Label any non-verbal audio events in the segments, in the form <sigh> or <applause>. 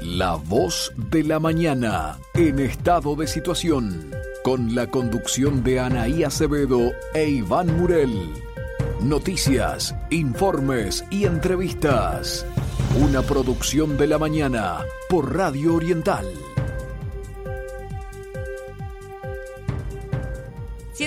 La voz de la mañana en estado de situación, con la conducción de Anaí Acevedo e Iván Murel. Noticias, informes y entrevistas. Una producción de la mañana por Radio Oriental.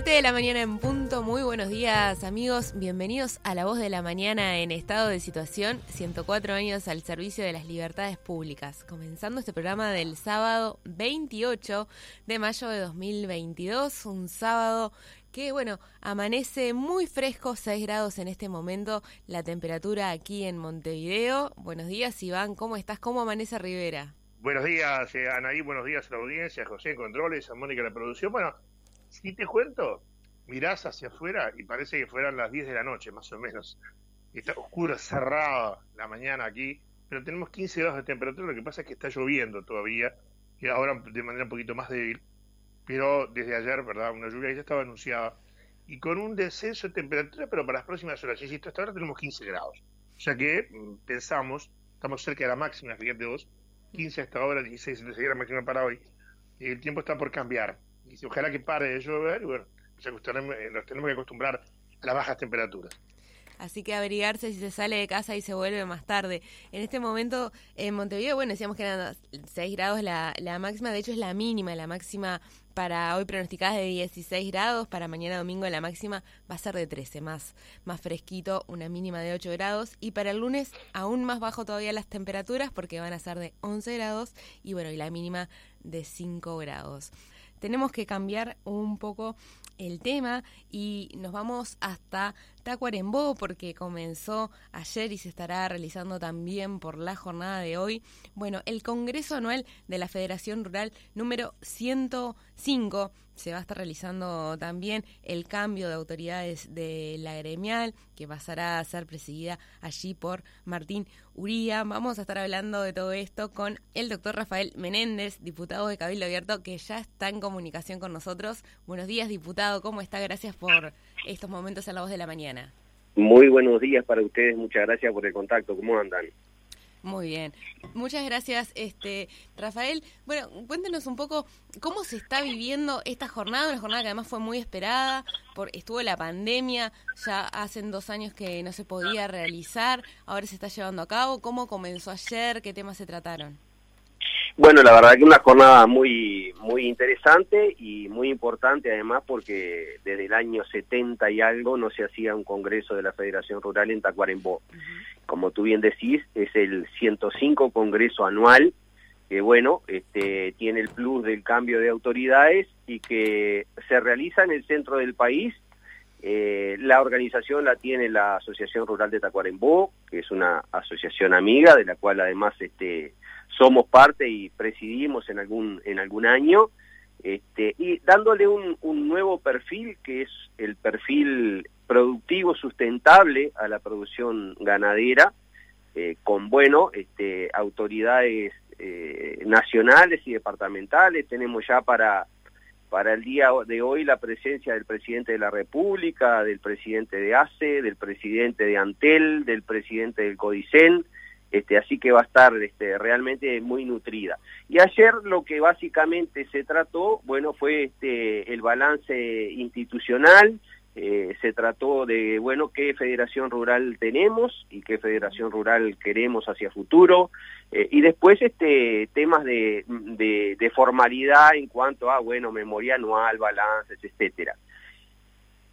7 de la mañana en punto, muy buenos días amigos, bienvenidos a La Voz de la Mañana en estado de situación, 104 años al servicio de las libertades públicas, comenzando este programa del sábado 28 de mayo de 2022, un sábado que bueno, amanece muy fresco, 6 grados en este momento, la temperatura aquí en Montevideo. Buenos días Iván, ¿cómo estás? ¿Cómo amanece Rivera? Buenos días eh, Anaí, buenos días a la audiencia, José en Controles, a Mónica en la producción. Bueno, si te cuento, mirás hacia afuera y parece que fueran las 10 de la noche, más o menos. Está oscuro, cerrado la mañana aquí, pero tenemos 15 grados de temperatura, lo que pasa es que está lloviendo todavía, y ahora de manera un poquito más débil, pero desde ayer, ¿verdad? Una lluvia que ya estaba anunciada, y con un descenso de temperatura, pero para las próximas horas, insisto, hasta ahora tenemos 15 grados. O sea que mm, pensamos, estamos cerca de la máxima, fíjate vos, 15 hasta ahora, 16 sería la máxima para hoy, el tiempo está por cambiar y ojalá que pare de llover y bueno, nos tenemos, nos tenemos que acostumbrar a las bajas temperaturas. Así que abrigarse si se sale de casa y se vuelve más tarde. En este momento en Montevideo, bueno, decíamos que eran 6 grados la, la máxima, de hecho es la mínima, la máxima para hoy pronosticada de 16 grados, para mañana domingo la máxima va a ser de 13, más, más fresquito, una mínima de 8 grados, y para el lunes aún más bajo todavía las temperaturas porque van a ser de 11 grados y bueno, y la mínima de 5 grados tenemos que cambiar un poco el tema y nos vamos hasta Tacuarembó porque comenzó ayer y se estará realizando también por la jornada de hoy. Bueno, el Congreso Anual de la Federación Rural número 105 se va a estar realizando también el cambio de autoridades de la gremial, que pasará a ser presidida allí por Martín Uría. Vamos a estar hablando de todo esto con el doctor Rafael Menéndez, diputado de Cabildo Abierto, que ya está en comunicación con nosotros. Buenos días, diputado, ¿cómo está? Gracias por estos momentos en la voz de la mañana. Muy buenos días para ustedes, muchas gracias por el contacto, ¿cómo andan? Muy bien. Muchas gracias, este Rafael. Bueno, cuéntenos un poco cómo se está viviendo esta jornada, una jornada que además fue muy esperada, por estuvo la pandemia, ya hace dos años que no se podía realizar, ahora se está llevando a cabo. ¿Cómo comenzó ayer? ¿Qué temas se trataron? Bueno, la verdad que una jornada muy muy interesante y muy importante además porque desde el año 70 y algo no se hacía un congreso de la Federación Rural en Tacuarembó. Como tú bien decís, es el 105 congreso anual que bueno, este tiene el plus del cambio de autoridades y que se realiza en el centro del país. Eh, la organización la tiene la Asociación Rural de Tacuarembó, que es una asociación amiga de la cual además este somos parte y presidimos en algún, en algún año, este, y dándole un, un nuevo perfil que es el perfil productivo sustentable a la producción ganadera, eh, con, bueno, este, autoridades eh, nacionales y departamentales. Tenemos ya para, para el día de hoy la presencia del presidente de la República, del presidente de ACE, del presidente de Antel, del presidente del CODICEN, este, así que va a estar este, realmente muy nutrida. Y ayer lo que básicamente se trató, bueno, fue este, el balance institucional, eh, se trató de, bueno, qué federación rural tenemos y qué federación rural queremos hacia futuro, eh, y después este, temas de, de, de formalidad en cuanto a, bueno, memoria anual, balances, etcétera.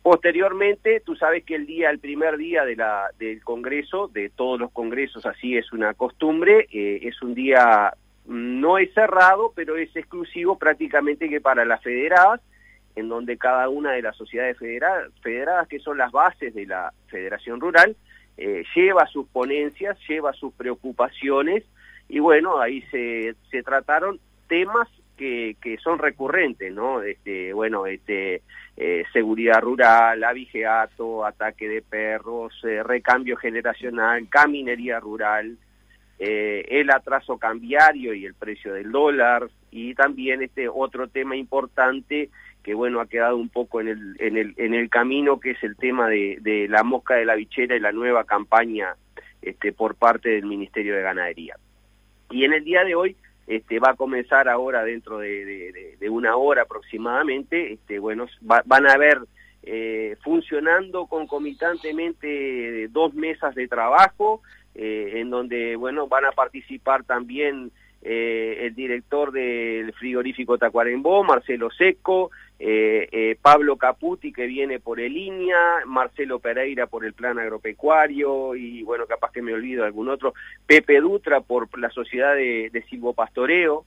Posteriormente, tú sabes que el día, el primer día del Congreso, de todos los congresos, así es una costumbre, eh, es un día, no es cerrado, pero es exclusivo prácticamente que para las federadas, en donde cada una de las sociedades federadas, federadas que son las bases de la Federación Rural, eh, lleva sus ponencias, lleva sus preocupaciones, y bueno, ahí se, se trataron temas que, que son recurrentes, ¿no? Este, bueno, este, eh, seguridad rural, avigeato, ataque de perros, eh, recambio generacional, caminería rural, eh, el atraso cambiario y el precio del dólar, y también este otro tema importante que bueno ha quedado un poco en el, en el, en el camino, que es el tema de, de la mosca de la bichera y la nueva campaña este, por parte del Ministerio de Ganadería. Y en el día de hoy este, va a comenzar ahora dentro de, una hora aproximadamente, este, bueno, van a haber eh, funcionando concomitantemente dos mesas de trabajo, eh, en donde, bueno, van a participar también eh, el director del frigorífico Tacuarembó, Marcelo Seco, eh, eh, Pablo Caputi que viene por el línea, Marcelo Pereira por el plan agropecuario y bueno, capaz que me olvido algún otro, Pepe Dutra por la sociedad de, de silvopastoreo.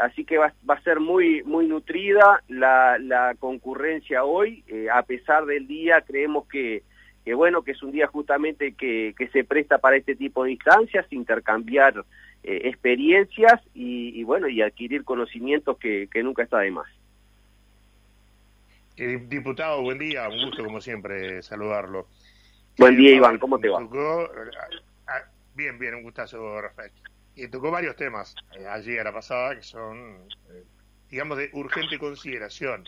Así que va, va, a ser muy muy nutrida la, la concurrencia hoy, a pesar del día creemos que, que bueno que es un día justamente que, que se presta para este tipo de instancias, intercambiar eh, experiencias y, bueno, y adquirir conocimientos que, nunca está de más. Eh, diputado, buen día, un gusto como siempre saludarlo. Buen día, Iván, ¿cómo te va? bien, bien, un gustazo, Rafael. Y tocó varios temas eh, allí a la pasada que son, digamos, de urgente consideración.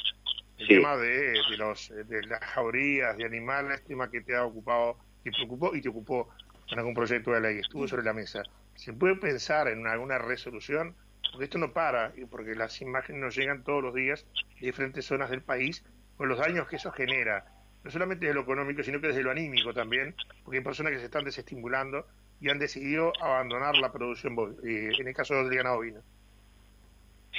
El tema de, los, de las jaurías de animales, tema que te ha ocupado, te ocupó y te ocupó con algún proyecto de ley, estuvo sobre la mesa. ¿Se puede pensar en alguna resolución? Porque esto no para, porque las imágenes nos llegan todos los días de diferentes zonas del país con los daños que eso genera, no solamente desde lo económico, sino que desde lo anímico también, porque hay personas que se están desestimulando y han decidido abandonar la producción, eh, en el caso del ganado vino.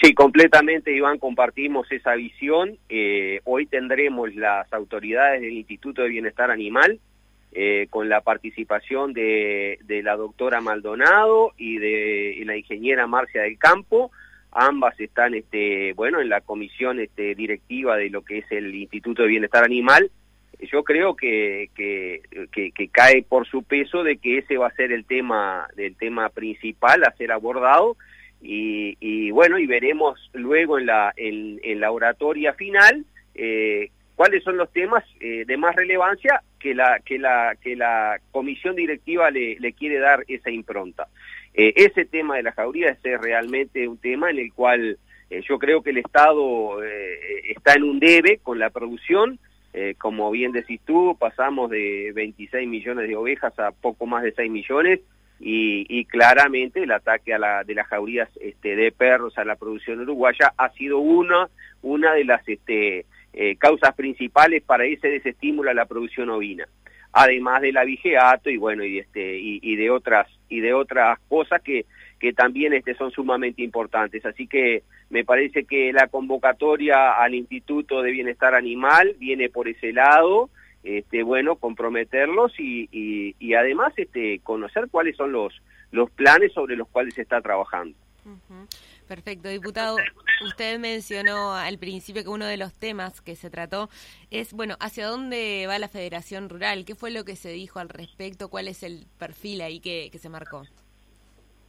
Sí, completamente, Iván, compartimos esa visión. Eh, hoy tendremos las autoridades del Instituto de Bienestar Animal eh, con la participación de, la doctora Maldonado y de la ingeniera Marcia del Campo. Ambas están, este, bueno, en la comisión este, directiva de lo que es el Instituto de Bienestar Animal. Yo creo que, cae por su peso de que ese va a ser el tema, principal a ser abordado. Y, bueno, y veremos luego en la, en, la oratoria final eh, cuáles son los temas eh, de más relevancia que la, que la, que la comisión directiva le, quiere dar esa impronta. Eh, ese tema de la jauría es realmente un tema en el cual eh, yo creo que el Estado está en un debe con la producción. como bien decís tú, pasamos de 26 millones de ovejas a poco más de 6 millones y, claramente el ataque de las jaurías este, de perros a la producción uruguaya ha sido una, una de las... Este, eh, causas principales para ese desestímulo a la producción ovina. Además del abigeato y bueno y este y, de otras y de otras cosas que que también este son sumamente importantes. Así que me parece que la convocatoria al Instituto de Bienestar Animal viene por ese lado este bueno comprometerlos y, y, además este conocer cuáles son los los planes sobre los cuales se está trabajando Perfecto, diputado. Usted mencionó al principio que uno de los temas que se trató es, bueno, ¿hacia dónde va la Federación Rural? ¿Qué fue lo que se dijo al respecto? ¿Cuál es el perfil ahí que, se marcó?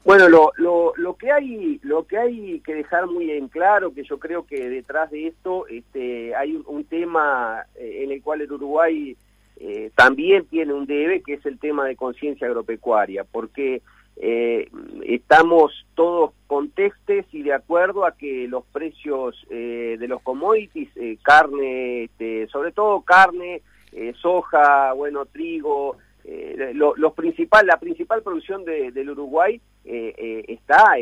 Bueno, lo, lo, lo, que hay lo que hay que dejar muy en claro, que yo creo que detrás de esto este, hay un, tema eh, en el cual el Uruguay eh, también tiene un debe, que es el tema de conciencia agropecuaria, porque eh, estamos todos contextes y de acuerdo a que los precios eh, de los commodities, eh, carne, este, sobre todo carne, eh, soja, bueno, trigo, lo, principal, la principal producción del Uruguay está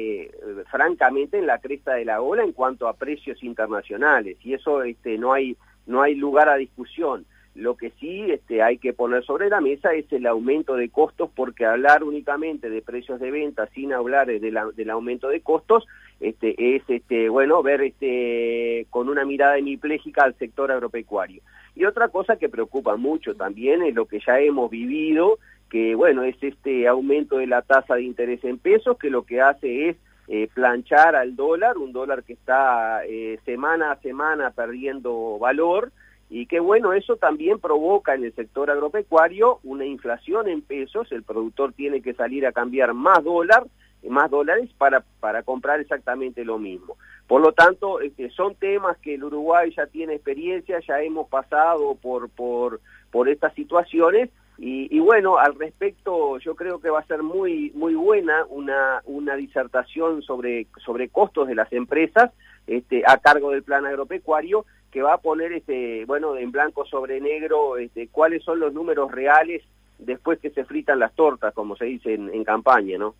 francamente en la cresta de la ola en cuanto a precios internacionales y eso este, no hay no hay lugar a discusión. Lo que sí este, hay que poner sobre la mesa es el aumento de costos, porque hablar únicamente de precios de venta sin hablar de del aumento de costos este, es, este, bueno, ver este, con una mirada hemipléjica al sector agropecuario. Y otra cosa que preocupa mucho también es lo que ya hemos vivido, que bueno, es este aumento de la tasa de interés en pesos, que lo que hace es eh, planchar al dólar, un dólar que está eh, semana a semana perdiendo valor, y que bueno, eso también provoca en el sector agropecuario una inflación en pesos, el productor tiene que salir a cambiar más dólar, más dólares para, para comprar exactamente lo mismo. Por lo tanto, este, son temas que el Uruguay ya tiene experiencia, ya hemos pasado por, por, por estas situaciones y, bueno, al respecto yo creo que va a ser muy, muy buena una, una disertación sobre, sobre costos de las empresas este, a cargo del plan agropecuario que va a poner este bueno en blanco sobre negro este, cuáles son los números reales después que se fritan las tortas como se dice en, campaña no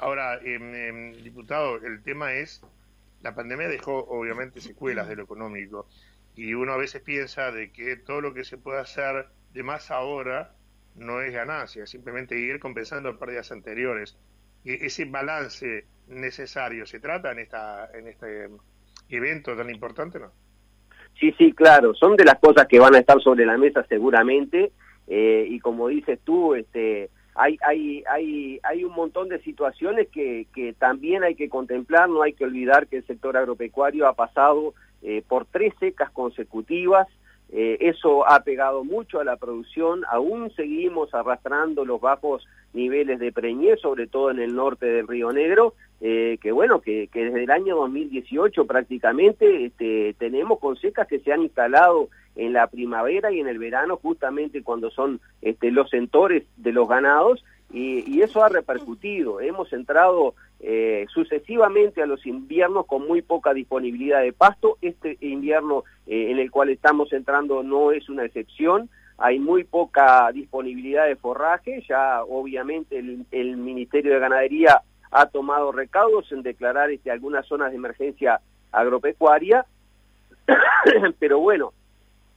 Ahora, eh, diputado, el tema es, la pandemia dejó obviamente secuelas de lo económico y uno a veces piensa de que todo lo que se puede hacer de más ahora no es ganancia, simplemente ir compensando pérdidas anteriores. E ese balance necesario se trata en esta en este evento tan importante, ¿no? Sí, sí, claro, son de las cosas que van a estar sobre la mesa seguramente eh, y como dices tú, este hay, hay, hay, hay un montón de situaciones que, que también hay que contemplar, no hay que olvidar que el sector agropecuario ha pasado eh, por tres secas consecutivas, eh, eso ha pegado mucho a la producción, aún seguimos arrastrando los bajos niveles de preñez, sobre todo en el norte del Río Negro, eh, que bueno, que, desde el año 2018 prácticamente este, tenemos con secas que se han instalado en la primavera y en el verano, justamente cuando son este, los centores de los ganados, y, eso ha repercutido. Hemos entrado eh, sucesivamente a los inviernos con muy poca disponibilidad de pasto. Este invierno eh, en el cual estamos entrando no es una excepción. Hay muy poca disponibilidad de forraje. Ya obviamente el, el Ministerio de Ganadería ha tomado recaudos en declarar este, algunas zonas de emergencia agropecuaria. <coughs> Pero bueno,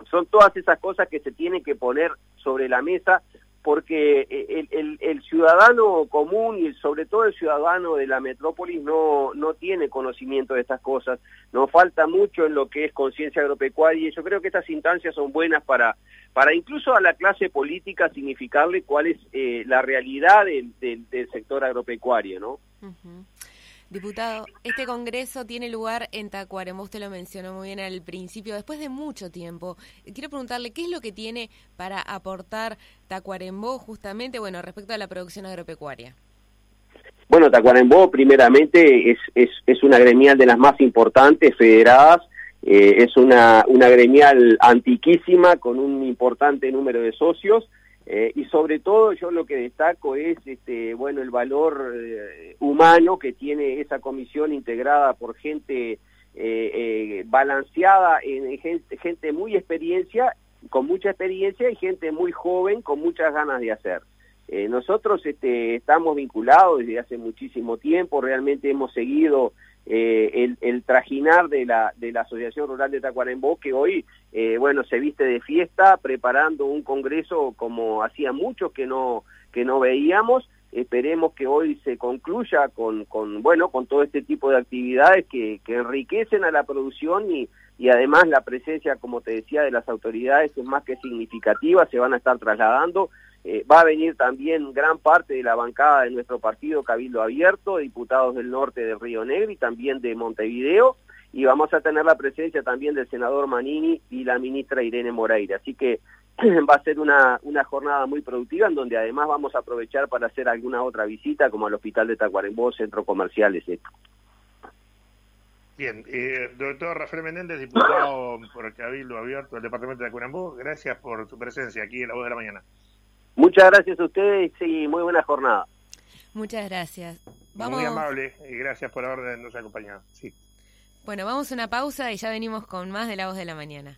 son todas esas cosas que se tienen que poner sobre la mesa porque el, el, ciudadano común y sobre todo el ciudadano de la metrópolis no, no tiene conocimiento de estas cosas, nos falta mucho en lo que es conciencia agropecuaria y yo creo que estas instancias son buenas para, para incluso a la clase política significarle cuál es eh, la realidad del, sector agropecuario, ¿no? Diputado, este congreso tiene lugar en Tacuarembó, usted lo mencionó muy bien al principio, después de mucho tiempo. Quiero preguntarle, ¿qué es lo que tiene para aportar Tacuarembó justamente, bueno, respecto a la producción agropecuaria? Bueno, Tacuarembó primeramente es, es, es una gremial de las más importantes, federadas, eh, es una, una gremial antiquísima con un importante número de socios, eh, y sobre todo yo lo que destaco es este bueno el valor eh, humano que tiene esa comisión integrada por gente eh, balanceada en gente, gente muy experiencia con mucha experiencia y gente muy joven con muchas ganas de hacer. Nosotros este, estamos vinculados desde hace muchísimo tiempo realmente hemos seguido eh, el, el, trajinar de la, de la Asociación Rural de Tacuarembó, que hoy, eh, bueno, se viste de fiesta preparando un congreso como hacía mucho que no, que no veíamos. Esperemos que hoy se concluya con, con, bueno, con todo este tipo de actividades que, que enriquecen a la producción y, y además la presencia, como te decía, de las autoridades es más que significativa, se van a estar trasladando. Eh, va a venir también gran parte de la bancada de nuestro partido Cabildo Abierto, diputados del norte de Río Negro y también de Montevideo, y vamos a tener la presencia también del senador Manini y la ministra Irene Moreira. Así que <clears throat> va a ser una, una jornada muy productiva en donde además vamos a aprovechar para hacer alguna otra visita como al Hospital de Tacuarembó, Centro Comercial, etc. Bien, eh, doctor Rafael Menéndez, diputado por Cabildo Abierto del Departamento de Tacuarembó, gracias por su presencia aquí en La Voz de la Mañana. Muchas gracias a ustedes y muy buena jornada. Muchas gracias. Vamos... Muy amable y gracias por habernos acompañado. Sí. Bueno, vamos a una pausa y ya venimos con más de La Voz de la Mañana.